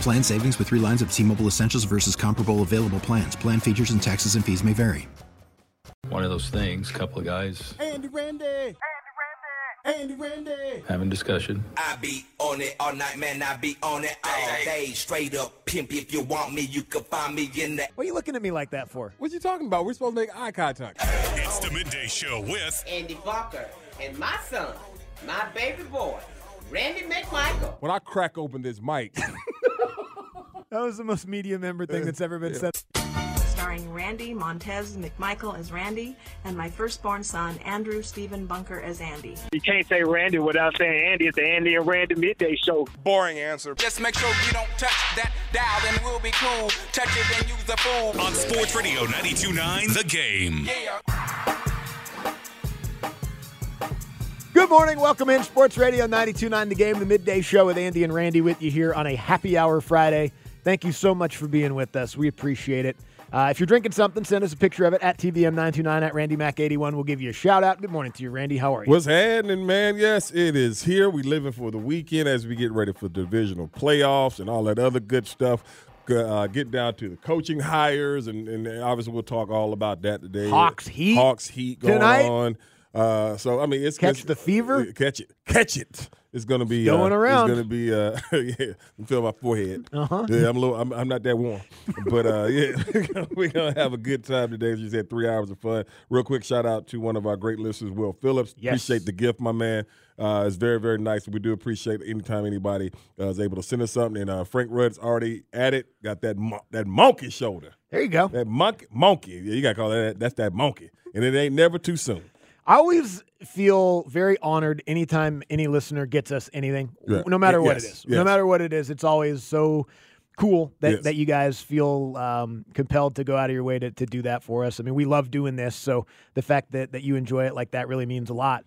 Plan savings with three lines of T Mobile Essentials versus comparable available plans. Plan features and taxes and fees may vary. One of those things, couple of guys Andy Randy. Andy Randy. Andy Randy. having discussion. I be on it all night, man. I be on it all day. Straight up pimp. If you want me, you can find me in the. What are you looking at me like that for? What you talking about? We're supposed to make eye contact. It's the midday show with Andy Bunker and my son, my baby boy, Randy McMichael. When I crack open this mic, That was the most media member thing that's ever been said. starring Randy Montez McMichael as Randy and my firstborn son Andrew Stephen Bunker as Andy. You can't say Randy without saying Andy. It's the Andy and Randy midday show. boring answer Just make sure you don't touch that dial, then we'll be cool. Touch it and use the fool. on Sports Radio 92.9 The Game. Yeah. Good morning. Welcome in Sports Radio 92.9 The Game, the midday show with Andy and Randy with you here on a happy hour Friday. Thank you so much for being with us. We appreciate it. Uh, if you're drinking something, send us a picture of it at TVM929 at Randy RandyMac81. We'll give you a shout out. Good morning to you, Randy. How are you? what's happening, man? Yes, it is here. We living for the weekend as we get ready for divisional playoffs and all that other good stuff. Uh, get down to the coaching hires, and, and obviously we'll talk all about that today. Hawks Heat Hawks Heat going tonight? on. Uh, so I mean, it's Catch it's- the fever? Catch it, catch it. It's gonna be going uh, around. It's gonna be uh, yeah. I feel my forehead. Uh-huh. Yeah, I'm a little. I'm, I'm not that warm, but uh, yeah, we're gonna have a good time today. As you said, three hours of fun. Real quick shout out to one of our great listeners, Will Phillips. Yes. Appreciate the gift, my man. Uh, it's very very nice. We do appreciate anytime anybody uh, is able to send us something. And uh, Frank Rudd's already at it. Got that mon- that monkey shoulder. There you go. That monkey monkey. Yeah, you gotta call that. That's that monkey, and it ain't never too soon. I always feel very honored anytime any listener gets us anything, Yeah. no matter what Yes, it is. yes. No matter what it is, it's always so cool that, Yes. that you guys feel um, compelled to go out of your way to, to do that for us. I mean, we love doing this, so the fact that, that you enjoy it like that really means a lot.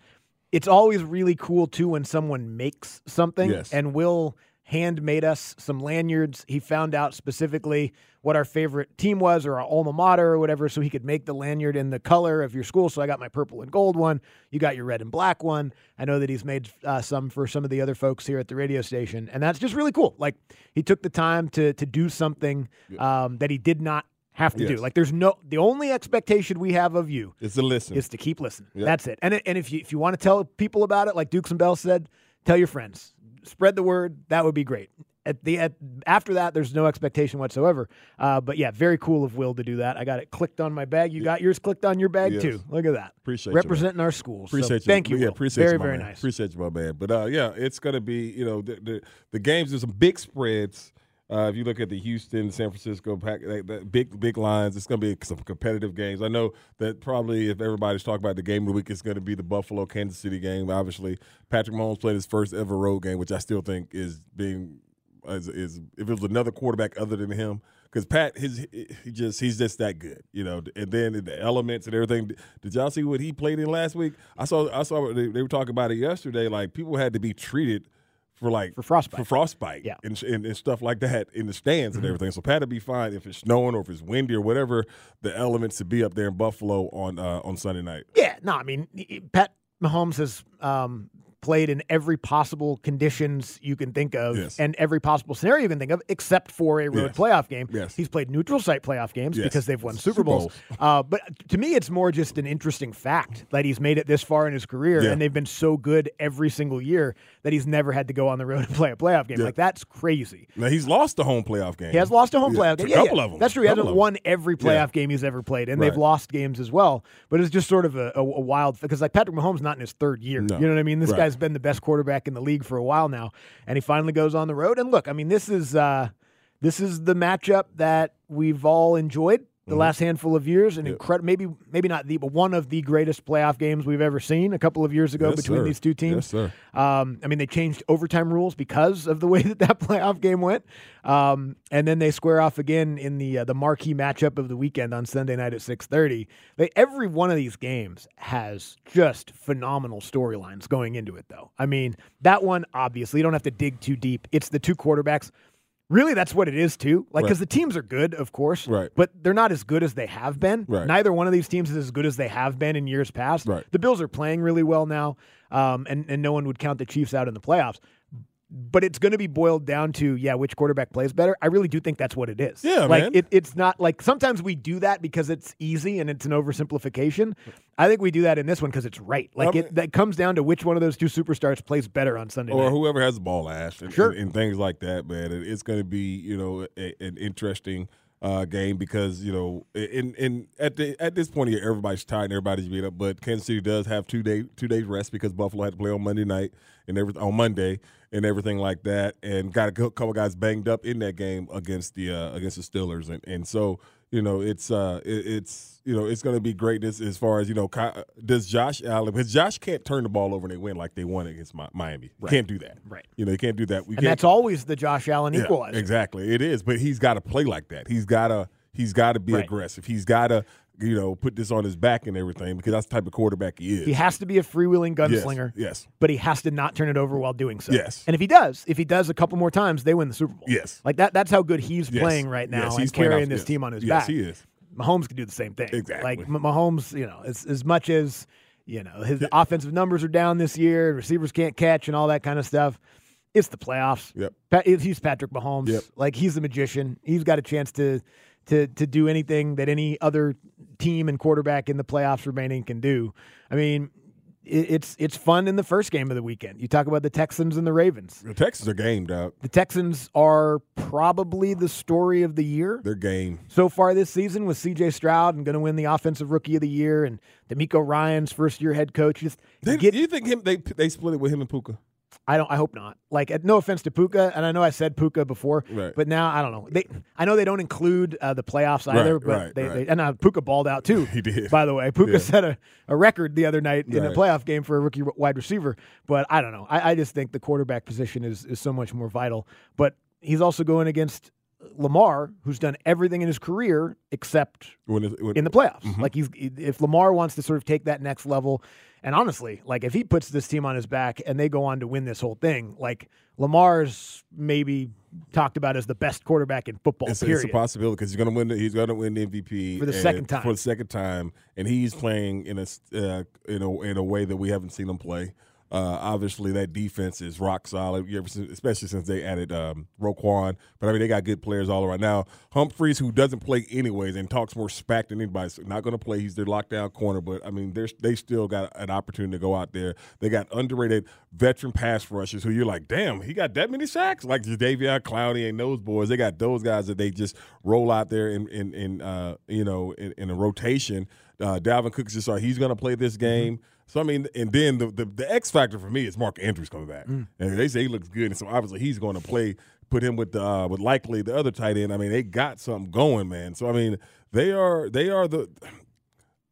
It's always really cool, too, when someone makes something and will hand made us some lanyards. He found out specifically what our favorite team was or our alma mater or whatever, so he could make the lanyard in the color of your school. So I got my purple and gold one. You got your red and black one. I know that he's made uh, some for some of the other folks here at the radio station, and that's just really cool. Like he took the time to to do something um, that he did not have to do. Like there's no the only expectation we have of you is to listen. is to keep listening. Yeah. That's it. And it, and if you if you want to tell people about it, like Dukes and Bell said, tell your friends, spread the word. That would be great. At the at, after that, there's no expectation whatsoever. Uh, but yeah, very cool of Will to do that. I got it clicked on my bag. You got yours clicked on your bag Yes. too. Look at that. Appreciate you, representing our school. So Appreciate you. Thank you. Yeah, Will. appreciate very you, my very man. nice. Appreciate you, my man. But uh, yeah, it's gonna be you know the the, the games. There's some big spreads. Uh, if you look at the Houston, San Francisco, pack, big big lines, it's going to be some competitive games. I know that probably if everybody's talking about the game of the week, it's going to be the Buffalo Kansas City game. Obviously, Patrick Mahomes played his first ever road game, which I still think is being is, is if it was another quarterback other than him. Because Pat, his he just he's just that good, you know. And then the elements and everything. Did y'all see what he played in last week? I saw I saw they, they were talking about it yesterday. Like people had to be treated for like For frostbite. for frostbite, Yeah. Mm-hmm. and, and, and stuff like that in the stands and everything. So Pat would be fine if it's snowing or if it's windy or whatever the elements to be up there in Buffalo on uh, on Sunday night. Yeah, no, I mean Pat Mahomes has um, played in every possible conditions you can think of Yes. and every possible scenario you can think of, except for a road Yes. playoff game. Yes. He's played neutral site playoff games because they've won Super Super Bowls. Bowls. Uh, but to me, it's more just an interesting fact that he's made it this far in his career, Yeah. and they've been so good every single year that he's never had to go on the road and play a playoff game. Yeah. Like that's crazy. Now he's lost the home playoff game. He has lost a home Yeah, playoff A game. Yeah, couple yeah. of them. That's true. He hasn't won every playoff game he's ever played, and they've lost games as well. But it's just sort of a, a, a wild because like Patrick Mahomes not in his third year. No. You know what I mean? This Right. guy's been the best quarterback in the league for a while now, and he finally goes on the road. And look, I mean, this is uh, this is the matchup that we've all enjoyed the Mm-hmm. last handful of years, and incredible. Maybe maybe not the, but one of the greatest playoff games we've ever seen. A couple of years ago Yes, between sir. these two teams. Yes, sir. Um, I mean, they changed overtime rules because of the way that that playoff game went, um, and then they square off again in the uh, the marquee matchup of the weekend on Sunday night at six thirty. They every one of these games has just phenomenal storylines going into it, though. I mean, that one obviously you don't have to dig too deep. It's the two quarterbacks. Really, that's what it is too. Like, Right. because the teams are good, of course, Right. But they're not as good as they have been. Right. Neither one of these teams is as good as they have been in years past. Right. The Bills are playing really well now, um, and and no one would count the Chiefs out in the playoffs. But it's going to be boiled down to yeah, which quarterback plays better. I really do think that's what it is. Yeah, like man. It, it's not like sometimes we do that because it's easy and it's an oversimplification. I think we do that in this one because it's right. Like I it that comes down to which one of those two superstars plays better on Sunday or night. whoever has the ball last, and, Sure. and, and things like that, man. It- it's going to be you know a, an interesting uh, game because you know in in at the at this point everybody's tired, and everybody's beat up, but Kansas City does have two day two days rest because Buffalo had to play on Monday night and every on Monday and everything like that, and got a couple guys banged up in that game against the uh, against the Steelers, and and so you know it's uh it, it's you know it's going to be greatness as far as you know does Josh Allen because Josh can't turn the ball over and they win like they won against Mi- Miami. Can't do that. Right. you know you can't do that. We and can't that's always the Josh Allen yeah, equalizer. exactly. It is but he's got to play like that. He's got to he's got to be Right. aggressive. He's got to you know put this on his back and everything because that's the type of quarterback he is He has to be a freewheeling Yes, gunslinger. yes. But he has to not turn it over while doing so. Yes. And if he does, if he does a couple more times, they win the Super Bowl. Yes. Like that that's how good he's Yes. playing right now Yes, he's carrying off- this yes. team on his Yes, back. he is. Mahomes could do the same thing. Exactly. Like Mahomes, you know, as as much as you know, his offensive numbers are down this year, receivers can't catch and all that kind of stuff. It's the playoffs. Yep. He's Patrick Mahomes. Yep. Like he's a magician. He's got a chance to to to do anything that any other team and quarterback in the playoffs remaining can do. I mean, it, it's it's fun in the first game of the weekend. You talk about the Texans and the Ravens. the Texans are game dog The Texans are probably the story of the year they're game so far this season with CJ Stroud and going to win the offensive rookie of the year and DeMeco Ryans' first year head coach. Just they, get, do you think him they they split it with him and Puka I don't. I hope not. Like, no offense to Puka, and I know I said Puka before, Right. but now I don't know. They, I know they don't include uh, the playoffs either, Right, but right, they, right. they and uh, Puka balled out too. He did. By the way, Puka Yeah. set a, a record the other night in a playoff game for a rookie wide receiver. But I don't know. I, I just think the quarterback position is is so much more vital. But he's also going against Lamar, who's done everything in his career except when, it, when in the playoffs. Mm-hmm. Like he's if Lamar wants to sort of take that next level, and honestly, like if he puts this team on his back and they go on to win this whole thing, like Lamar's maybe talked about as the best quarterback in football. It's, it's a possibility because he's going to win. The, he's going to win the MVP For the second time. For the second time, and he's playing in a uh, in a in a way that we haven't seen him play. Uh, obviously, that defense is rock solid, you ever since- especially since they added um, Roquan. But I mean, they got good players all around now. Humphreys, who doesn't play anyways and talks more spack than anybody, is not going to play. He's their lockdown corner, but I mean, they still got an opportunity to go out there. They got underrated veteran pass rushers who you're like, damn, he got that many sacks, like Jadeveon Clowney and those boys. They got those guys that they just roll out there in in, in uh, you know in, in a rotation. Uh, Dalvin Cook just saw he's going to play this game. So I mean, and then the, the the X factor for me is Mark Andrews coming back, and they say he looks good, and so obviously he's going to play. Put him with the uh, with likely the other tight end. I mean, they got something going, man. So I mean, they are they are the.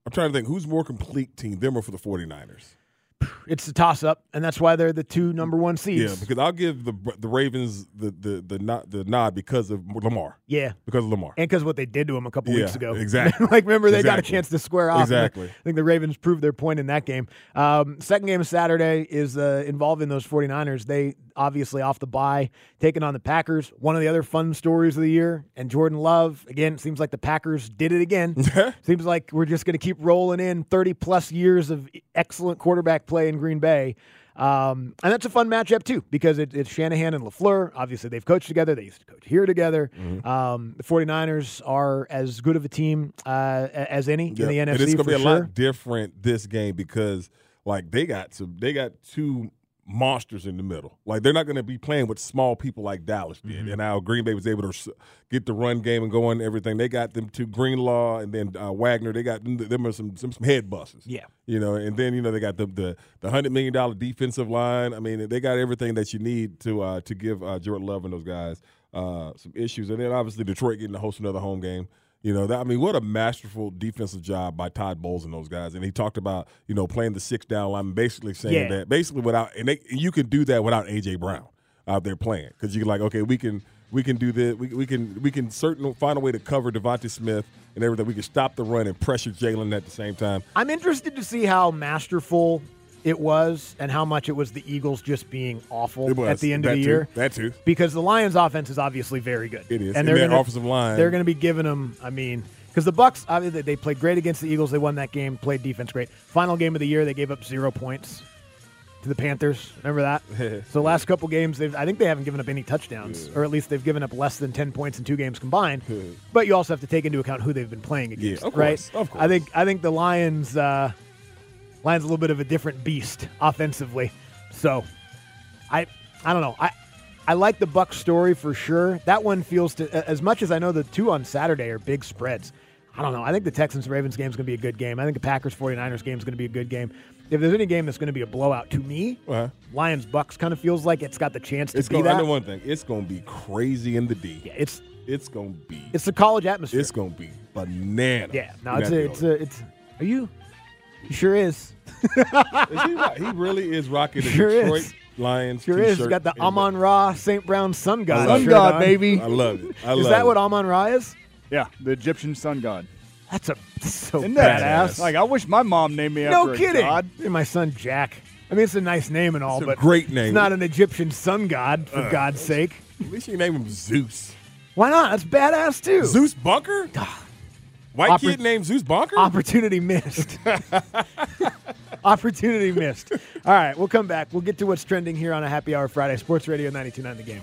I'm trying to think who's more complete team, them or for the 49ers. It's a toss up, and that's why they're the two number one seeds. Yeah, because I'll give the the Ravens the the the nod, the nod because of Lamar. Yeah. because of Lamar. And because what they did to him a couple Yeah, weeks ago. exactly. like, remember, they got a chance to square off. Exactly. I think the Ravens proved their point in that game. Um, second game of Saturday is uh, involving those 49ers. They obviously off the bye, taking on the Packers. One of the other fun stories of the year. And Jordan Love, again, seems like the Packers did it again. seems like we're just going to keep rolling in 30 plus years of excellent quarterback play in Green Bay. Um, and that's a fun matchup too because it, it's Shanahan and LaFleur. Obviously, they've coached together. They used to coach here together. Mm-hmm. Um, the 49ers are as good of a team uh, as any Yeah. in the NFC and it's gonna for be a sure. lot different this game because like they got some they got two monsters in the middle. Like they're not going to be playing with small people like Dallas did. Mm-hmm. And now Green Bay was able to get the run game and going everything. They got them to Greenlaw and then uh, Warner. They got them, them are some, some some head busters. Yeah. You know, and then you know they got the the the hundred million dollar defensive line. I mean, they got everything that you need to uh, to give uh, Jordan Love and those guys uh, some issues. And then obviously Detroit getting to host another home game. You know, that, I mean, what a masterful defensive job by Todd Bowles and those guys. And he talked about you know playing the six down line, basically saying Yeah. that basically without and they, you can do that without AJ Brown out there playing because you're like, okay, we can we can do this. We, we can we can certain find a way to cover DeVonta Smith and everything. We can stop the run and pressure Jalen at the same time. I'm interested to see how masterful it was and how much it was the Eagles just being awful was. at the end of the too. year. That too. Because the Lions' offense is obviously very good. It is. and And they're their gonna, offensive line- They're going to be giving them. I mean, because the Bucks, obviously, they played great against the Eagles. They won that game. Played defense great. Final game of the year, they gave up zero points to the Panthers. Remember that? so the last couple games, they've I think they haven't given up any touchdowns, or at least they've given up less than ten points in two games combined. but you also have to take into account who they've been playing against, of right? course, of I think I think the Lions. Uh, Lions a little bit of a different beast offensively. So I I don't know. I I like the Buck story for sure. That one feels to as much as I know the two on Saturday are big spreads. I don't know. I think the Texans Ravens game is going to be a good game. I think the Packers 49ers game is going to be a good game. If there's any game that's going to be a blowout to me, Uh-huh. Lions Bucks kind of feels like it's got the chance to It's be going. I that. know one thing. It's going to be crazy in the D. Yeah, it's It's going to be. it's the college atmosphere. It's going to be banana. yeah, no, it's a, it's a, it's. Are you? He sure is. Is he, right? he really is rocking the Sure Detroit is. Lions. Sure is. He's t-shirt got the and Amon Ra St. Brown Sun God. love shirt it. on. I love it. I is love that it. what Amon Ra is? Yeah, the Egyptian sun god. That's a that's so Isn't that badass. Like I wish my mom named me no after kidding. a god. Hey, my son Jack. I mean, it's a nice name and all, It's a but great name. It's not an Egyptian sun god, for Uh, God's sake. At least you name him Zeus. Why not? That's badass too. Zeus Bunker? White Oppor- kid named Zeus Bunker? Opportunity missed. Opportunity missed. All right, we'll come back. We'll get to what's trending here on a Happy Hour Friday. Sports Radio 92.9 The Game.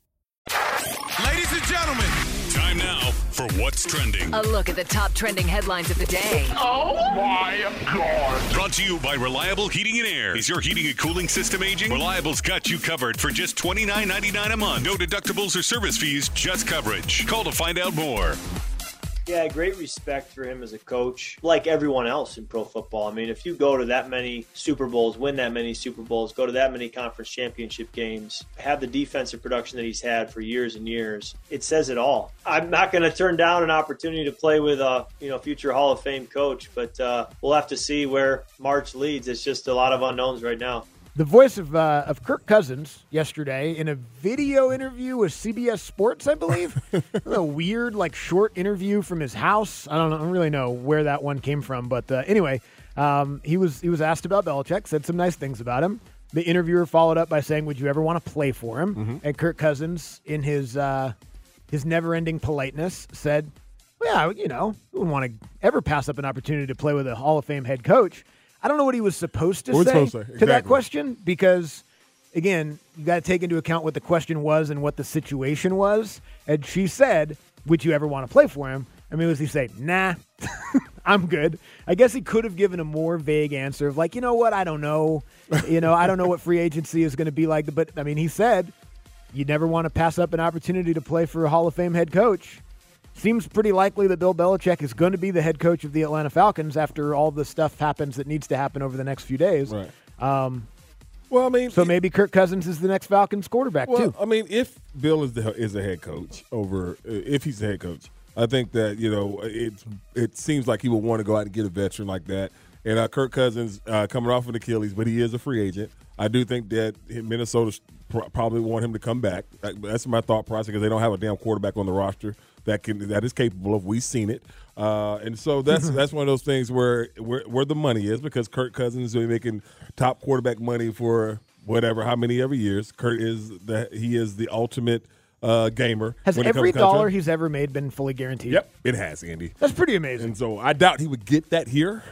What's trending. A look at the top trending headlines of the day. Oh my God. Brought to you by Reliable Heating and Air. Is your heating and cooling system aging? Reliable's got you covered for just $29.99 a month. No deductibles or service fees, just coverage. Call to find out more. Yeah, great respect for him as a coach, like everyone else in pro football. I mean, if you go to that many Super Bowls, win that many Super Bowls, go to that many conference championship games, have the defensive production that he's had for years and years, it says it all. I'm not going to turn down an opportunity to play with a you know future Hall of Fame coach, but uh, we'll have to see where March leads. It's just a lot of unknowns right now. The voice of uh, of Kirk Cousins yesterday in a video interview with CBS Sports, I believe. a weird, like, short interview from his house. I don't, know, I don't really know where that one came from, but uh, anyway, um, he was he was asked about Belichick, said some nice things about him. The interviewer followed up by saying, "Would you ever want to play for him?" Mm-hmm. And Kirk Cousins, in his uh, his never-ending politeness, said, "Well, you know, wouldn't want to ever pass up an opportunity to play with a Hall of Fame head coach." I don't know what he was supposed to What say, supposed to say? to that question because, again, you got to take into account what the question was and what the situation was. And she said, "Would you ever want to play for him?" I mean, was he say, "Nah, I'm good"? I guess he could have given a more vague answer of like, you know what, I don't know, you know, I don't know what free agency is going to be like. But I mean, he said, "You never want to pass up an opportunity to play for a Hall of Fame head coach." Seems pretty likely that Bill Belichick is going to be the head coach of the Atlanta Falcons after all the stuff happens that needs to happen over the next few days. Right. Um, well, I mean, so maybe Kirk Cousins is the next Falcons quarterback Well, too. I mean, if Bill is the is the head coach over, if he's the head coach, I think that you know it it seems like he would want to go out and get a veteran like that. And uh, Kirk Cousins uh, coming off an Achilles, but he is a free agent. I do think that Minnesota pr- probably want him to come back. That's my thought process because they don't have a damn quarterback on the roster that can that is capable of. We've seen it, uh, and so that's that's one of those things where, where where the money is because Kirk Cousins is making top quarterback money for whatever how many ever years. Kirk is the he is the ultimate uh, gamer. Has when every dollar he's ever made been fully guaranteed? Yep, it has, Andy. That's pretty amazing. And so I doubt he would get that here.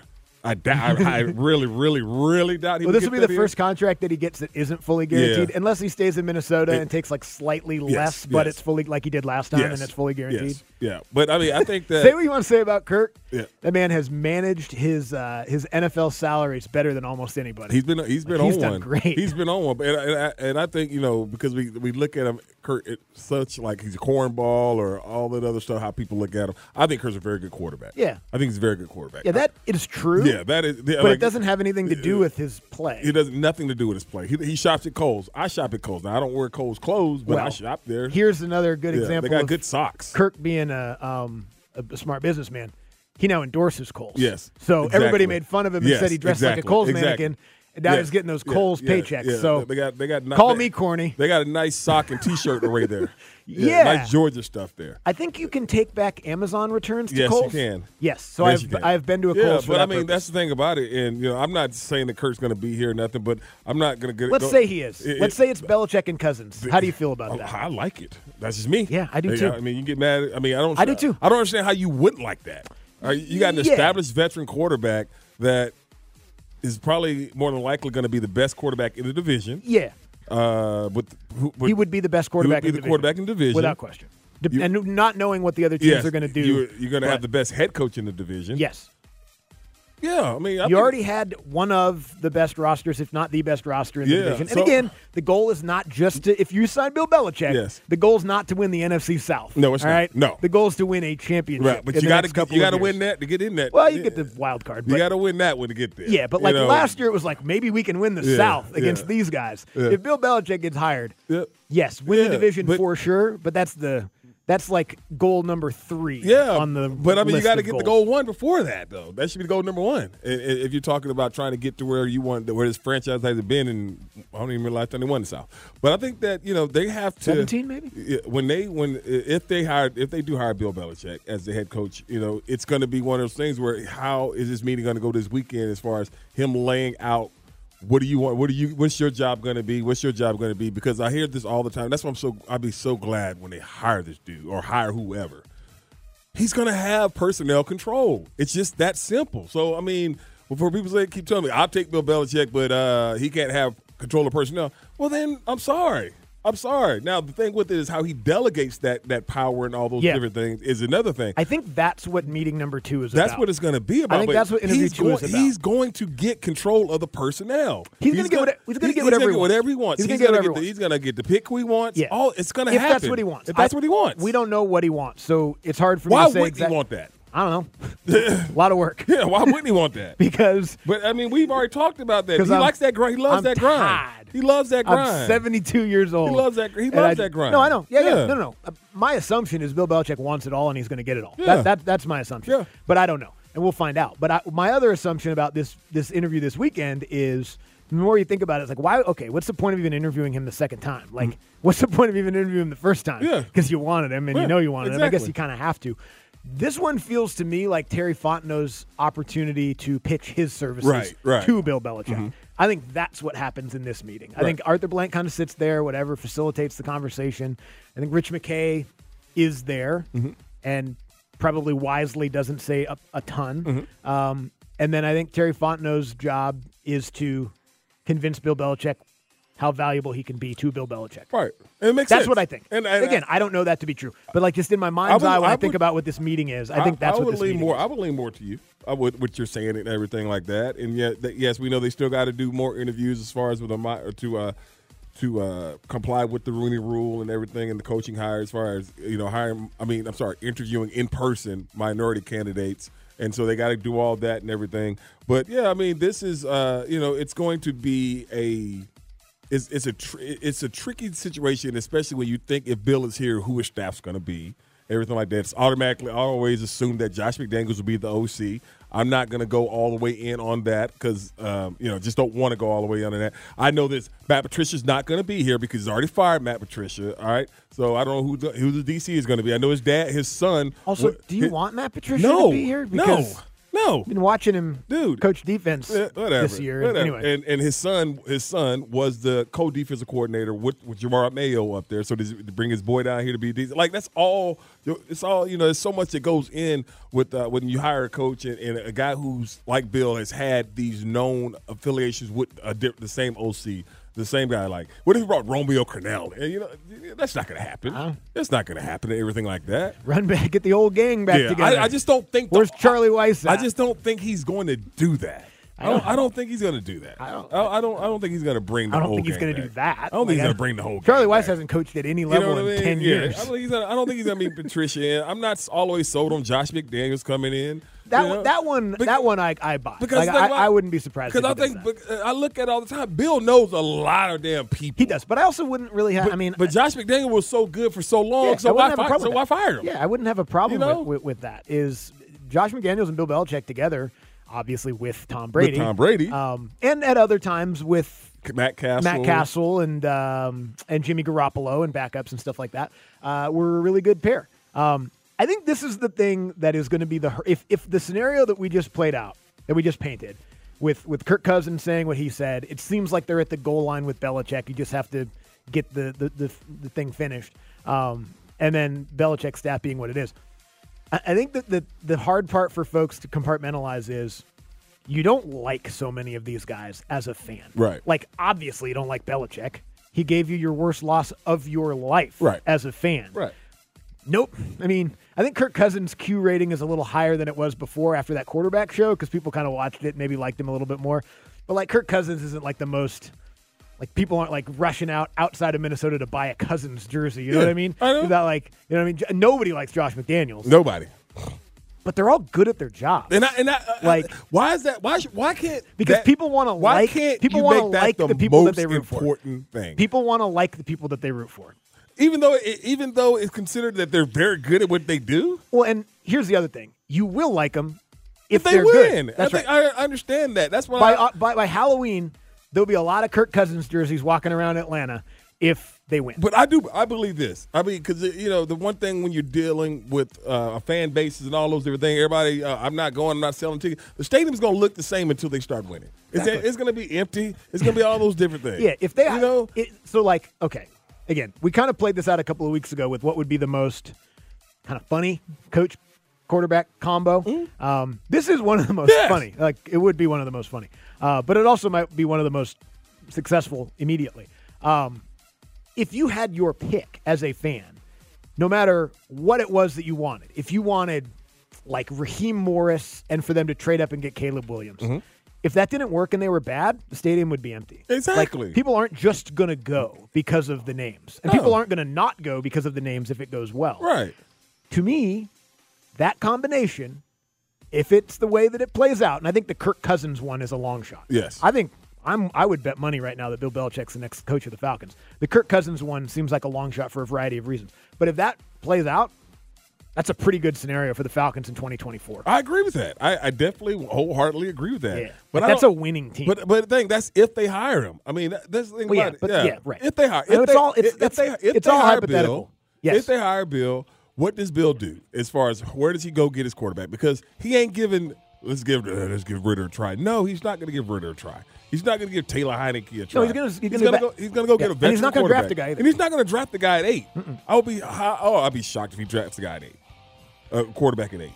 I doubt. I, really, really, really doubt he Well, this will be the first contract that he gets that isn't fully guaranteed, Yeah. unless he stays in Minnesota It- and takes like slightly Yes, less, but yes. it's fully like he did last time, Yes, and it's fully guaranteed. Yeah, but I mean, I think that say what you want to say about Kirk. Yeah. That man has managed his uh, his NFL salaries better than almost anybody. He's been he's been Like, on he's done one. great. He's been on one, and, and, I, and I think you know because we we look at him, Kirk, it, such like he's a cornball or all that other stuff. How people look at him, I think Kirk's a very good quarterback. Yeah. I think he's a very good quarterback. yeah, that is true. Yeah, that is. yeah, but like- it doesn't have anything to do with his play. It has nothing to do with his play. He, he shops at Kohl's. I shop at Kohl's. Now I don't wear Kohl's clothes, but I shop there. Here's another good Yeah, example. They got good socks. Kirk being a um a, smart businessman. He now endorses Kohl's. Yes, So exactly. everybody made fun of him and Yes, said he dressed like a exactly, Kohl's exactly. mannequin. Now Yes, he's getting those Kohl's yeah, paychecks. yeah. So they got they got call they- me corny. They got a nice sock and T-shirt array there. Yeah. nice Georgia stuff there. I think you can take back Amazon returns to Yes, Kohl's. you can. Yes. So Yes, I've. I've been to a yeah, Kohl's but I mean purpose. that's the thing about it, and you know I'm not saying that Kirk's going to be here or nothing, but I'm not going to get. Let's go- say he is. It- Let's it- say it's Belichick and Cousins. How do you feel about Oh, that? I like it. That's just me. Yeah, I do too. I mean, you get mad. I mean, I don't. I do too. I don't understand how you wouldn't like that. Right, you got an Yeah. established veteran quarterback that is probably more than likely going to be the best quarterback in the division. Yeah. Uh, with, who, he would be the best quarterback. He would in be the division, quarterback in the division without question. De- You- and not knowing what the other teams Yes, are going to do. You're, you're going to have the best head coach in the division. Yes. Yeah, I mean, I you think- already had one of the best rosters, if not the best roster in the Yeah, division. so- and again, the goal is not just to, if you sign Bill Belichick, Yes. the goal is not to win the NFC South. No, it's all not. right? No. The goal is to win a championship. Right, but you got to you got to win that to get in that. Well, you get the wild card. You got to win that one to get there. Yeah, but You like know? last year, it was like maybe we can win the Yeah, South against yeah. these guys. Yeah. If Bill Belichick gets hired, Yep. yes, win Yeah, the division but- for sure. But that's the that's like goal number three. Yeah, on the but I mean, you got to get the goal one before that, though. That should be goal number one. If you're talking about trying to get to where you want, where this franchise has been, and I don't even realize they won the South. But I think that you know they have to 17 maybe? When they when if they hire if they do hire Bill Belichick as the head coach, you know it's going to be one of those things where how is this meeting going to go this weekend as far as him laying out. What do you want? What do you? What's your job going to be? What's your job going to be? Because I hear this all the time. That's why I'm so. I'd be so glad when they hire this dude or hire whoever he's going to have personnel control. It's just that simple. So, I mean, before people say, keep telling me, I'll take Bill Belichick, but uh, he can't have control of personnel. Well, then I'm sorry. I'm sorry. Now, the thing with it is how he delegates that that power and all those Yeah. different things is another thing. I think that's what meeting number two is That's about. what it's going to be about. I think that's what interview he's two going, is about. He's going to get control of the personnel. He's gonna get what- he's gonna get whatever he wants. whatever he wants. He's He's get gonna whatever the- He's going to get to pick who he wants. Yeah. All it's going to happen. if that's what he wants. If that's I- what he wants. We don't know what he wants, so it's hard for me Why to say Why exact- he want that? I don't know. a lot of work. Yeah, why wouldn't he want that? because But I mean, we've already talked about that. He I'm- likes that grind. He loves I'm that grind. He loves that grind. I'm 72 years old. He loves that. He loves I- that grind. No, I know. Yeah, yeah. Yeah. No, no, no. Uh, My assumption is Bill Belichick wants it all, and he's going to get it all. Yeah. That, that, that's my assumption. Yeah. But I don't know. and we'll find out. But I, my other assumption about this this interview this weekend is the more you think about it, it's like why? Okay, what's the point of even interviewing him the second time? Like, what's the point of even interviewing him the first time? Yeah. because you wanted him and Yeah, you know you wanted him. I guess you kind of have to. This one feels to me like Terry Fontenot's opportunity to pitch his services Right, right. to Bill Belichick. Mhm. I think that's what happens in this meeting. I think Arthur Blank kind of sits there, whatever, facilitates the conversation. I think Rich McKay is there Mm-hmm. and probably wisely doesn't say a, a ton. Mm-hmm. Um, and then I think Terry Fontenot's job is to convince Bill Belichick how valuable he can be to Bill Belichick. Right. And it makes That's sense. what I think. And, and Again, I don't know that to be true, but like just in my mind's would- eye, when I, I think about what this meeting is, I think that's I what would this lean meeting more. is. I would lean more to you. I would what you're saying and everything like that. And yet, that, yes, we know they still got to do more interviews as far as with a mi- to uh, to uh, comply with the Rooney Rule and everything, and the coaching hire as far as you know hiring. I mean, I'm sorry, interviewing in person minority candidates. And so they got to do all that and everything. But yeah, I mean, this is uh, you know, it's going to be a it's, it's a tr- it's a tricky situation, especially when you think if Bill is here, who his staff's going to be, everything like that. It's automatically I always assume that Josh McDaniels will be the OC. I'm not going to go all the way in on that because um, you know just don't want to go all the way in on that. I know this Matt Patricia's not going to be here because he's already fired Matt Patricia. All right, so I don't know who the, who the DC is going to be. I know his dad, his son. Also, do you his- want Matt Patricia No, to be here? no, Because no. I've been watching him, dude, coach defense whatever. this year. Whatever. Anyway, And and his son, his son was the co-defensive coordinator with, with Jerod Mayo up there. So to, bring his boy down here to be de- like that's all. It's all you know. There's so much that goes in with uh, when you hire a coach and, and a guy who's like Bill has had these known affiliations with a, the same OC. The same guy, like, what if he brought Romeo Crennel? And you know, that's not going to happen. That's not going to happen. and Everything like that. run back, get the old gang back yeah, together. I, I just don't think. Where's Charlie Weis? I just don't think he's going to do that. I don't, I don't think he's going to do that. I don't. I don't. I don't think he's going to bring. The whole I don't think he's going gonna do that. I don't think he's going to bring the whole. Charlie Weis back. hasn't coached at any You know level I in mean? ten Yeah. years. I don't, think he's gonna, I don't think he's going to be Patricia. In. I'm not always sold on Josh McDaniels coming in. That you one, that one, that one, I, I buy. Because like, like, I, I wouldn't be surprised Because I think I look at it all the time. Bill knows a lot of damn people. he does, but I also wouldn't really have. I mean, But Josh McDaniel was so good for so long. Yeah, so I why wouldn't have a fire? problem So with why fire him? Yeah, I wouldn't have a problem You know? with, with, with that. Is Josh McDaniels and Bill Belichick together, obviously with Tom Brady, Tom Brady. um, and at other times with Matt Cassel. Matt Cassel and um, and Jimmy Garoppolo and backups and stuff like that uh, were a really good pair. Um, I think this is the thing that is going to be the if if the scenario that we just played out that we just painted with with Kirk Cousins saying what he said, it seems like they're at the goal line with Belichick. You just have to get the the the, the thing finished, um, and then Belichick's staff being what it is. I, I think that the the hard part for folks to compartmentalize is you don't like so many of these guys as a fan. Right. Like obviously you don't like Belichick. He gave you your worst loss of your life Right. as a fan. Right. Nope. I mean, I think Kirk Cousins' Q rating is a little higher than it was before after that quarterback show because people kind of watched it, maybe liked him a little bit more. But like Kirk Cousins isn't like the most like people aren't like rushing out outside of Minnesota to buy a Cousins jersey. You know Yeah, what I mean? I know. Without like, you know what I mean? Nobody likes Josh McDaniels, Nobody. but they're all good at their job. And I, and I, uh, Like- why is that? Why sh- why can't Because that- people want to like can't people want to like the, the people that most they root for. important thing? People want to like the people that they root for. Even though it, even though it's considered that they're very good at what they do, Well, and here's the other thing: you will like them if, if they win, good. That's I, think, right. I understand that. That's why By, I, uh, by by Halloween, there'll be a lot of Kirk Cousins jerseys walking around Atlanta if they win. But I do. I believe this. I mean, because you know, the one thing when you're dealing with uh, a fan bases and all those different things, everybody. Uh, I'm not going. I'm not selling tickets. The stadium's going to look the same until they start winning. It's, it's going to be empty. It's going to be all those different things. Yeah, if they, you know, it, so like, okay, again, we kind of played this out a couple of weeks ago with what would be the most kind of funny coach quarterback combo. Um, this is one of the most Yes. funny. Like, it would be one of the most funny, uh, but it also might be one of the most successful immediately. Um, if you had your pick as a fan, no matter what it was that you wanted, if you wanted like Raheem Morris and for them to trade up and get Caleb Williams. If that didn't work and they were bad, the stadium would be empty. Exactly. Like, people aren't just going to go because of the names. And No. people aren't going to not go because of the names if it goes well. right? To me, that combination, if it's the way that it plays out, and I think the Kirk Cousins one is a long shot. Yes. I think I'm I would bet money right now that Bill Belichick's the next coach of the Falcons. The Kirk Cousins one seems like a long shot for a variety of reasons. But if that plays out, That's a pretty good scenario for the Falcons in 2024. I agree with that. I, I definitely wholeheartedly agree with that. Yeah, but I that's a winning team. But but the thing that's if they hire him. I mean, that, that's the thing Well, yeah, it. but- yeah, right. If they hire, if it's they, all- it's- if, they, if it's they all hire hypothetical. Bill, Yes. If they hire Bill, what does Bill do as far as where does he go get his quarterback? Because he ain't giving. Let's give uh, let's give Ridder a try. No, he's not going to give Ridder a try. He's not going to give Taylor Heinicke a try. No, he's gonna- he's gonna gonna go. He's going to go Yeah, get a and he's not gonna draft the guy either. and he's not going to draft the guy at 8 I would be. Oh, I'd be shocked if he drafts the guy at eight. A quarterback at eight.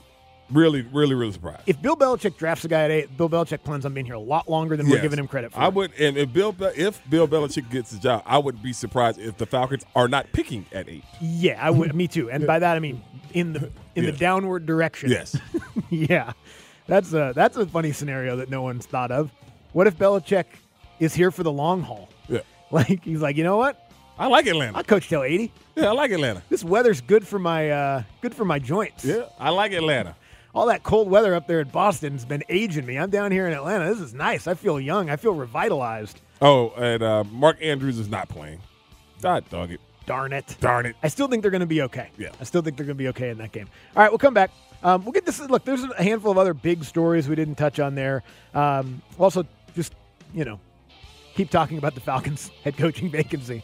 Really, really, really surprised. If Bill Belichick drafts a guy at eight, Bill Belichick plans on being here a lot longer than we're giving him credit for. I would, and if Bill, Be- if Bill Belichick gets the job, I would be surprised if the Falcons are not picking at eight. Yeah, I would. me too. And by that I mean in the in the downward direction. Yes. yeah, that's a that's a funny scenario that no one's thought of. What if Belichick is here for the long haul? Yeah. Like he's like, you know what? I like Atlanta. I coach till eighty. Yeah, I like Atlanta. This weather's good for my uh, good for my joints. Yeah, I like Atlanta. All that cold weather up there in Boston's been aging me. I'm down here in Atlanta. This is nice. I feel young. I feel revitalized. Oh, and uh, Mark Andrews is not playing. God dog it. Darn it. Darn it. I still think they're going to be okay. Yeah. I still think they're going to be okay in that game. All right, we'll come back. Um, we'll get this. Look, there's a handful of other big stories we didn't touch on there. Um, also, just, you know, keep talking about the Falcons head coaching vacancy.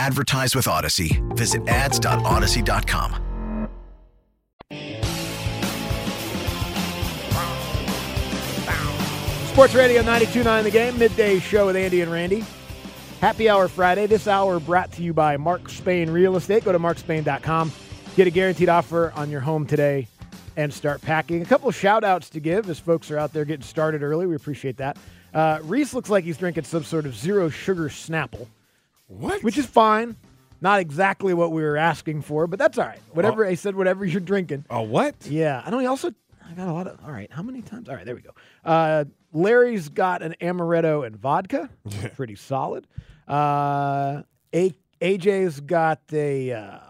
Advertise with Audacy. Visit ads.audacy.com. Sports Radio 929 The Game, midday show with Andy and Randy. Happy Hour Friday. This hour brought to you by Mark Spain Real Estate. Go to markspain.com. Get a guaranteed offer on your home today and start packing. A couple of shout outs to give as folks are out there getting started early. We appreciate that. Uh, Reese looks like he's drinking some sort of zero sugar Snapple. What? Which is fine. Not exactly what we were asking for, but that's all right. Whatever I said, whatever you're drinking. Oh, what? Yeah. I know he also I got a lot of all right. How many times? All right, there we go. Uh, Larry's got an amaretto and vodka. Pretty solid. Uh, a- AJ's got a um,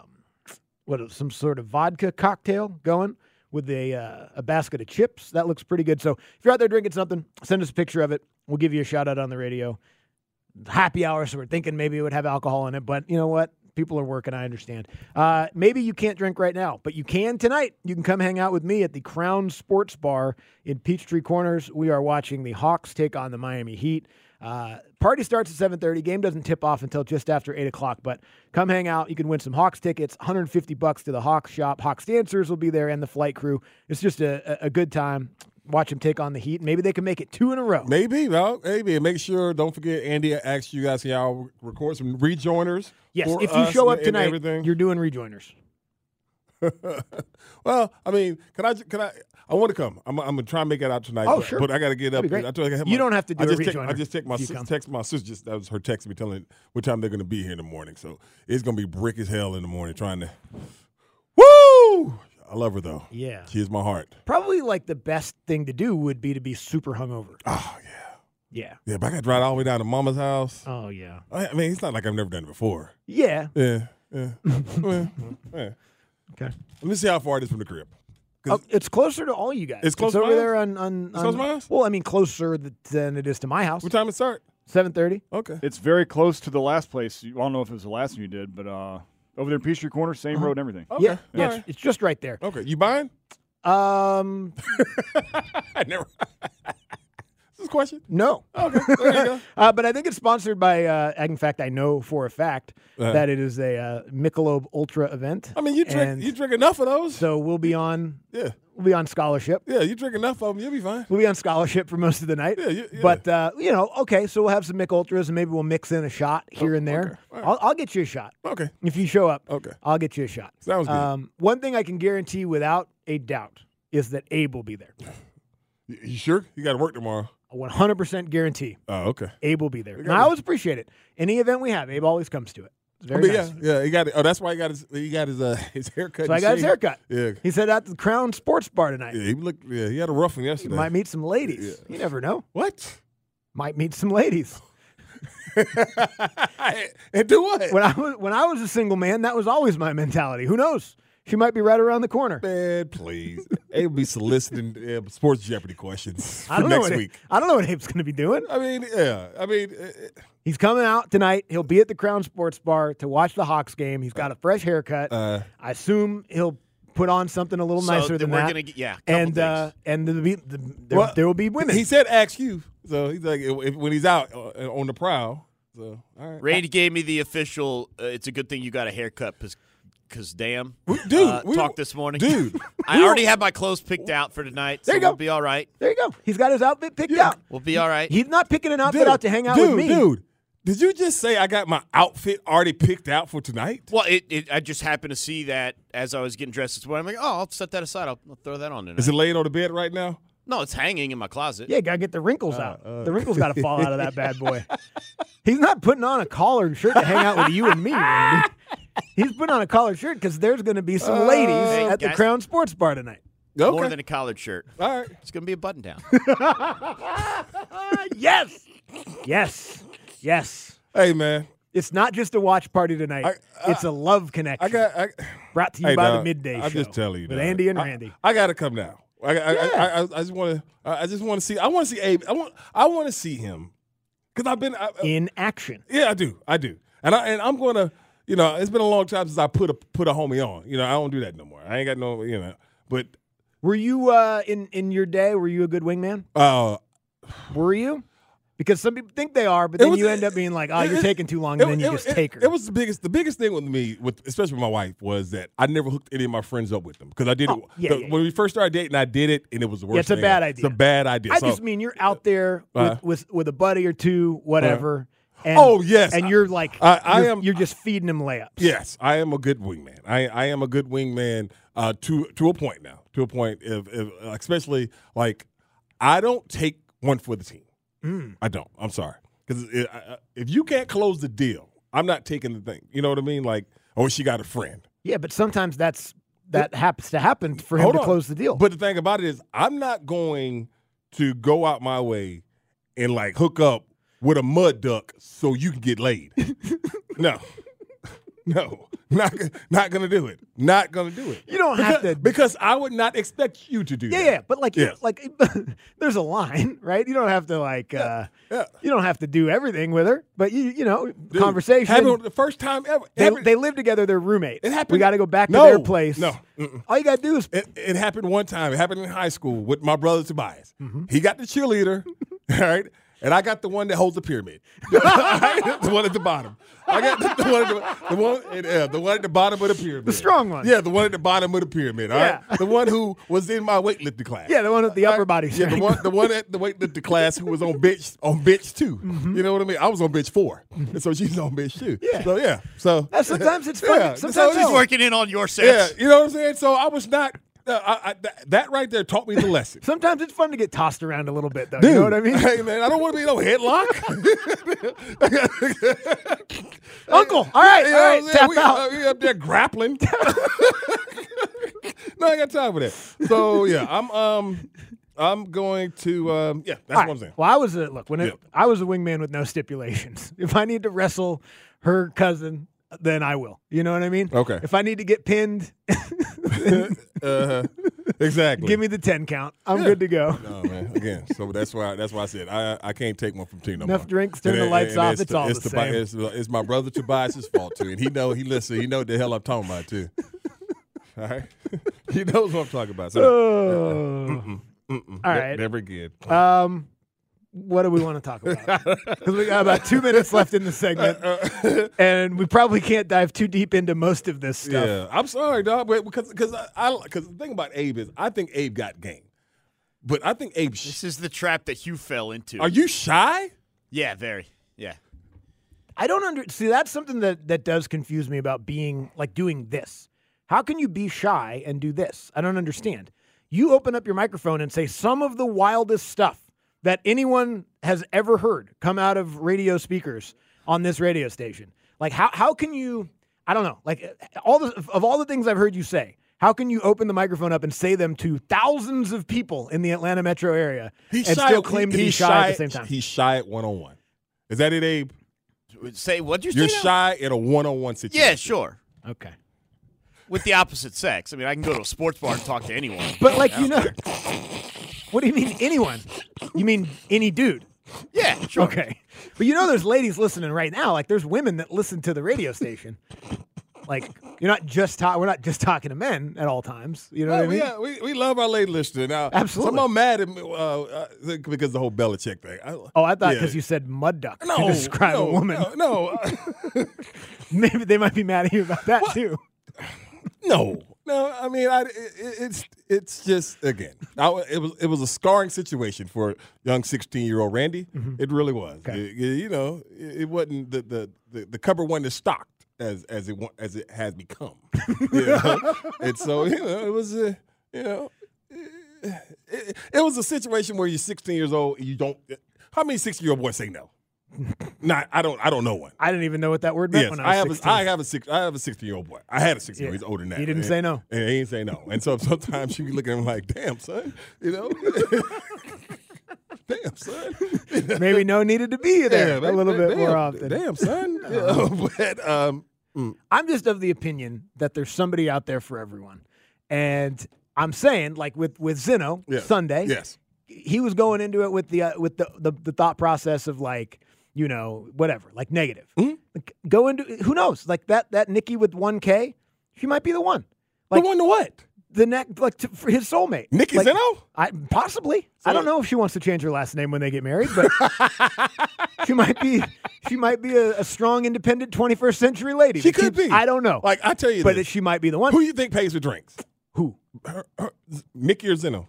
what some sort of vodka cocktail going with a uh, a basket of chips. That looks pretty good. So if you're out there drinking something, send us a picture of it. We'll give you a shout out on the radio. Happy hour, so we're thinking maybe it would have alcohol in it, but you know what? People are working. I understand. Uh, maybe you can't drink right now, but you can tonight. You can come hang out with me at the Crown Sports Bar in Peachtree Corners. We are watching the Hawks take on the Miami Heat. Uh, party starts at 7.30. Game doesn't tip off until just after 8 o'clock, but come hang out. You can win some Hawks tickets, 150 bucks to the Hawks shop. Hawks dancers will be there and the flight crew. It's just a, a, a good time. Watch them take on the Heat. Maybe they can make it two in a row. Maybe, well, maybe. And make sure, don't forget, Andy asked you guys, y'all record some rejoiners. Yes, if you show up and tonight, everything. you're doing rejoiners. well, I mean, can I? Can I? I want to come. I'm, I'm gonna try and make it out tonight. Oh, but, sure. But I got to get up. That'd be great. I told I got You don't have to do I just text- I just text my sis, text my sister. Just that was her text me telling what time they're gonna be here in the morning. So it's gonna be brick as hell in the morning trying to. Woo! I love her though. Yeah. she is my heart. Probably like the best thing to do would be to be super hungover. Oh yeah. Yeah. Yeah, but I got to drive all the way down to Mama's house. Oh yeah. I, I mean, it's not like I've never done it before. Yeah. Yeah. Yeah. Well, yeah. Okay. Let me see how far it is from the crib. Oh, it's closer to all you guys. It's close to over my there house? on on. Close on- to my house? Well, I mean, closer than it is to my house. What time it start? Seven thirty. Okay. It's very close to the last place. I don't know if it was the last one you did, but uh, over there in Peachtree Corner, same Uh-huh. road and everything. Okay. Yeah, yeah, All it's, right. it's just right there. Okay. You buying? Um, I never. Is this a question? no. Okay. There you go. Uh, but I think it's sponsored by. Uh, in fact, I know for a fact Uh-huh. that it is a uh, Michelob Ultra event. I mean, you drink And you drink enough of those. So we'll be on. Yeah. We'll be on scholarship. Yeah, you drink enough of them, you'll be fine. We'll be on scholarship for most of the night. Yeah, you- yeah. But uh, you know, okay, so we'll have some Mick Ultras, and maybe we'll mix in a shot here and there. Oh, okay. Right. I'll, I'll get you a shot Okay. if you show up. Okay. I'll get you a shot. Sounds good. Um, one thing I can guarantee without a doubt is that Abe will be there. You, sure? You got to work tomorrow. A 100% guarantee. Oh, okay. Abe will be there. And I always appreciate it. Any event we have, Abe always comes to it. Very mean, nice. yeah, yeah. He got it. Oh, that's why he got his he got his uh his haircut. So I got his haircut. Yeah, He said at the Crown Sports Bar tonight. yeah. He looked. Yeah, he had a rough one yesterday. might meet some ladies. You never know. What? Might meet some ladies. and do what? When I was when I was a single man, that was always my mentality. Who knows? She might be right around the corner. Man, please. Abe will be soliciting uh, sports Jeopardy questions I for don't know next what week. I don't know what Abe's going to be doing. I mean, yeah. I mean, uh, He's coming out tonight. He'll be at the Crown Sports Bar to watch the Hawks game. He's got a fresh haircut. Uh, I assume he'll put on something a little So nicer than we're that. gonna get- yeah, couple and uh, and there'll be, the, there, Well, there will be women. he said ask you. So he's like, if, when he's out uh, on the prowl. So all right, Randy gave me the official. Uh, it's a good thing you got a haircut, because damn, dude, uh, we- talked this morning, dude, I already were- have my clothes picked out for tonight. There so you go. We'll be all right. there you go. He's got his outfit picked out. We'll be all right. He's not picking an outfit Dude, out to hang out dude, with me. Dude, did you just say I got my outfit already picked out for tonight? Well, it, it, I just happened to see that as I was getting dressed this morning. I'm like, oh, I'll set that aside. I'll, I'll throw that on tonight. Is it laying on the bed right now? no, it's hanging in my closet. Yeah, gotta get the wrinkles Uh, out. uh. the wrinkles got to fall out of that bad boy. He's not putting on a collared shirt to hang out with you and me, Randy. He's putting on a collared shirt because there's going to be some ladies Hey, at the. Crown Sports Bar tonight. Okay. More than a collared shirt. All right. It's gonna be a button down. yes, yes, yes. Hey, man. It's not just a watch party tonight. I- it's a love connection. I got. I, brought to you Hey, by the midday I'm show. just telling you, with dog. Andy and I- Randy. I, got to come now. I, I, Yeah. I, I, I just want to. I just want to see. I want to see Abe. I want. I want to see him because I've been. I, in action. Yeah, I do. I do. And I and I'm gonna. You know, it's been a long time since I put a put a homie on. You know, I don't do that no more. I ain't got no. You know, but Were you uh, in in your day? Were you a good wingman? uh, Were you? Because some people think they are, but then was- you end up being like, "Oh, it- you're it- taking too long," it- and then you it- just it- take her. It was the biggest. The biggest thing with me, with especially with my wife, was that I never hooked any of my friends up with them because I did Oh, it yeah, yeah, when we first started dating. I did it, and it was the worst. Yeah, it's a thing bad idea. It's a bad idea. I So- just mean you're out there with, Uh, with with a buddy or two, whatever. and, Oh, yes. and you're like, I- I you're, am- You're just feeding them layups. Yes, I am a good wingman. I, I am a good wingman uh, to to a point now. To a point, if, if especially like I don't take one for the team. Mm. I don't. I'm sorry because if you can't close the deal, I'm not taking the thing. You know what I mean? Like, oh, she got a friend. Yeah, but sometimes that's that happens to happen for him to on. close the deal. But the thing about it is, I'm not going to go out my way and like hook up with a mud duck so you can get laid. no, no, not not gonna do it. Not gonna do it. You don't have to- because I would not expect you to do yeah, that. yeah, but like, Yes. like, there's a line, right? You don't have to like, uh, yeah. you don't have to do everything with her, but you, you know, Dude, conversation. happened the first time ever. they, Happened- they live together. They're roommates. It happened. We got to go back No, to their place. No, Mm-mm. all you got to do is It, it happened one time. It happened in high school with my brother Tobias. Mm-hmm. He got the cheerleader, all right, and I got the one that holds the pyramid, the one at the bottom. I got the, the one, at the, the one, yeah, the one at the bottom of the pyramid, the strong one. Yeah, the one at the bottom of the pyramid. All right, Yeah. the one who was in my weightlifting class. Yeah, the one with the upper body Yeah, the one, the one at the weightlifting class who was on bench on bench 2 Mm-hmm. You know what I mean? I was on bench 4 and so she's on bench two. Yeah. So yeah, so And sometimes it's fun. Yeah, Sometimes so, no. Working in on your Yeah, you know what I'm saying. So I was not. Uh, I, I, that, that right there taught me the lesson. Sometimes it's fun to get tossed around a little bit, though. Dude, you know what I mean? Hey man, I don't want to be no headlock. Uncle, all right, You all right, saying? tap we, out. uh, we up there grappling. no, I got time for that. So yeah, I'm um I'm going to um yeah, that's right. what I'm saying. Well, I was a look when it, Yeah. I was a wingman with no stipulations. If I need to wrestle her cousin, then I will. You know what I mean? Okay. If I need to get pinned, uh, exactly. give me the ten count. I'm Yeah. good to go. No man. Again, so that's why that's why I said I I can't take one from T no Enough more. drinks, turn And the lights and off, it's all the Tobi- same. It's, it's my brother Tobias's fault too, and he know he listen. He know what the hell I'm talking about too. All right, he knows what I'm talking about. So, Oh. mm-mm, mm-mm. All right. never again. Um, what do we want to talk about? Because we got about two minutes left in the segment, uh, uh, and we probably can't dive too deep into most of this stuff. Yeah, I'm sorry, dog, but because because I because the thing about Abe is I think Abe got game, but I think Abe. Sh- This is the trap that Hugh fell into. are you shy? Yeah, very. Yeah. I don't under see that's something that that does confuse me about being like doing this. How can you be shy and do this? I don't understand. You open up your microphone and say some of the wildest stuff that anyone has ever heard come out of radio speakers on this radio station. Like how how can you? I don't know. Like all the of all the things I've heard you say, how can you open the microphone up and say them to thousands of people in the Atlanta metro area and still claim to be he's shy, at the same time? He's shy at one on one. Is that it, Abe? Say what'd you You're say? now? shy in a one on one situation. Yeah, sure. Okay. With the opposite sex. I mean, I can go to a sports bar and talk to anyone. But like you know, what do you mean anyone? You mean any dude? Yeah, sure. Okay, but you know, there's ladies listening right now. Like there's women that listen to the radio station. Like you're not just talking. We're not just talking to men at all times. You know No, what I mean? yeah, we, we love our lady listener. Now, Absolutely. Some mad at me uh, uh, because the whole Belichick thing. I, Oh, I thought yeah. because you said mud duck No, to describe no, a woman. No, no, Maybe they might be mad at you about that too. no, no. I mean, I, it, it's it's just again, I, it was it was a scarring situation for young sixteen year old Randy. Mm-hmm. It really was. It- it- you know, it, it wasn't the, the the the cupboard wasn't as stocked as as it as it has become. You know? and so you know, it was a you know. It, it was a situation where you're 16 years old and you don't. How many 16 year old boys say no? Not, I don't. I don't know one. I didn't even know what that word meant Yes, when I, I have. 16. A, I have a six. I have a 16 year old boy. I had a 16 year old. Yeah. He's older than that. He didn't And- say no. And he didn't say no. And so sometimes you be looking at him like, "Damn, son," you know. damn, son. Maybe no needed to be there Yeah, a little damn, bit more damn, often. Damn, son. But um, mm. I'm just of the opinion that there's somebody out there for everyone, and I'm saying like with with Zeno Yes. Sunday, Yes. he was going into it with the uh, with the, the the thought process of like you know whatever like negative. Mm-hmm. Like, go into who knows like that that Nikki with one K, she might be the one. Like the one to what? the next like to, for his soulmate. Nikki like, Zeno? I possibly. I don't know if she wants to change her last name when they get married, but she might be. She might be a, a strong, independent 21st century lady. She could be. I don't know. Like I tell you, but this. she might be the one. Who you think pays for drinks? Who? Her, her, Nikki or Zeno?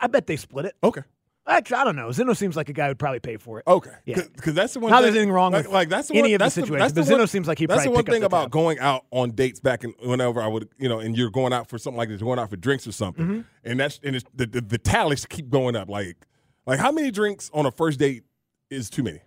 I bet they split it. Okay. Actually, I don't know. Zeno seems like a guy who'd probably pay for it. Okay. Yeah. Because that's the one. Not thing, there's anything wrong like, with like that's the any one, of the situations, that's but the Zeno one- seems like he'd That's the one thing the about tab. going out on dates back and whenever I would, you know, and you're going out for something like this, going out for drinks or something, Mm-hmm. and that's and it's, the, the the tallies keep going up. Like, like how many drinks on a first date is too many?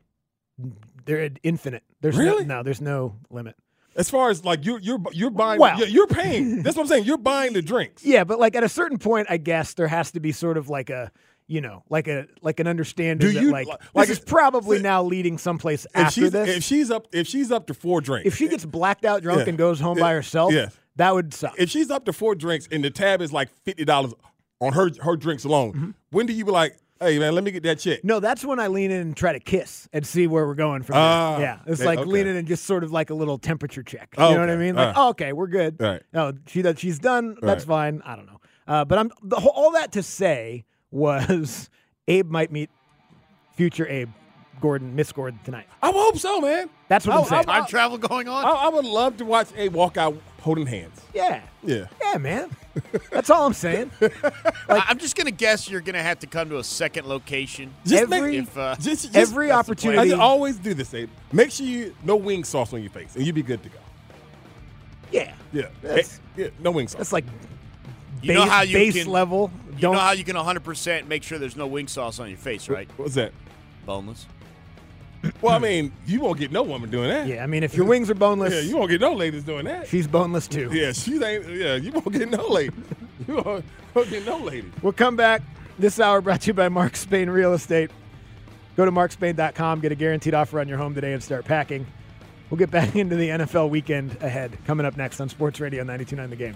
They're infinite. There's Really? no, no. There's no limit. As far as like you're you're you're buying, Well- you're paying. That's what I'm saying. You're buying the drinks. Yeah, but like at a certain point, I guess there has to be sort of like a, you know, like a like an understanding Do that you- like, like- this is probably now leading someplace after she's this. if she's up if she's up to four drinks, if she gets blacked out drunk Yeah. and goes home Yeah. by herself, Yeah. that would suck. if she's up to four drinks and the tab is like fifty dollars on her her drinks alone, Mm-hmm. when do you be like, hey man, let me get that check? no, that's when I lean in and try to kiss and see where we're going from Ah, there. Yeah, it's yeah, like okay. leaning in just sort of like a little temperature check. Oh, you know what I mean? Like, right. oh, okay, we're good. Right. No, she that she's done. That's Right. fine. I don't know. Uh, but I'm the all that to say was Abe might meet future Abe Gordon, Miss Gordon tonight. I hope so, man. That's what I- I'm saying. I- Time travel going on? I, I would love to watch a walk out holding hands. yeah, Yeah. yeah, man. That's all I'm saying. I- I'm just going to guess you're going to have to come to a second location. Just Every- make, if, uh, just, just, every that's the plan. opportunity- I always do this, Abe. Make sure you no wing sauce on your face, and you be good to go. Yeah, Yeah, That's- Eh, yeah, no wing sauce. that's like You know base- how you base can- level. You Don't know how you can 100% make sure there's no wing sauce on your face, right? What's that? Boneless. Well, I mean, you won't get no woman doing that. yeah. I mean, if your wings are boneless, Yeah, you won't get no ladies doing that. she's boneless too. Yeah, she ain't. Yeah, you won't get no lady. You won't, won't get no lady. We'll come back. This hour brought to you by Mark Spain Real Estate. Go to markspain.com, get a guaranteed offer on your home today, and start packing. We'll get back into the NFL weekend ahead. Coming up next on Sports Radio 92.9 The Game.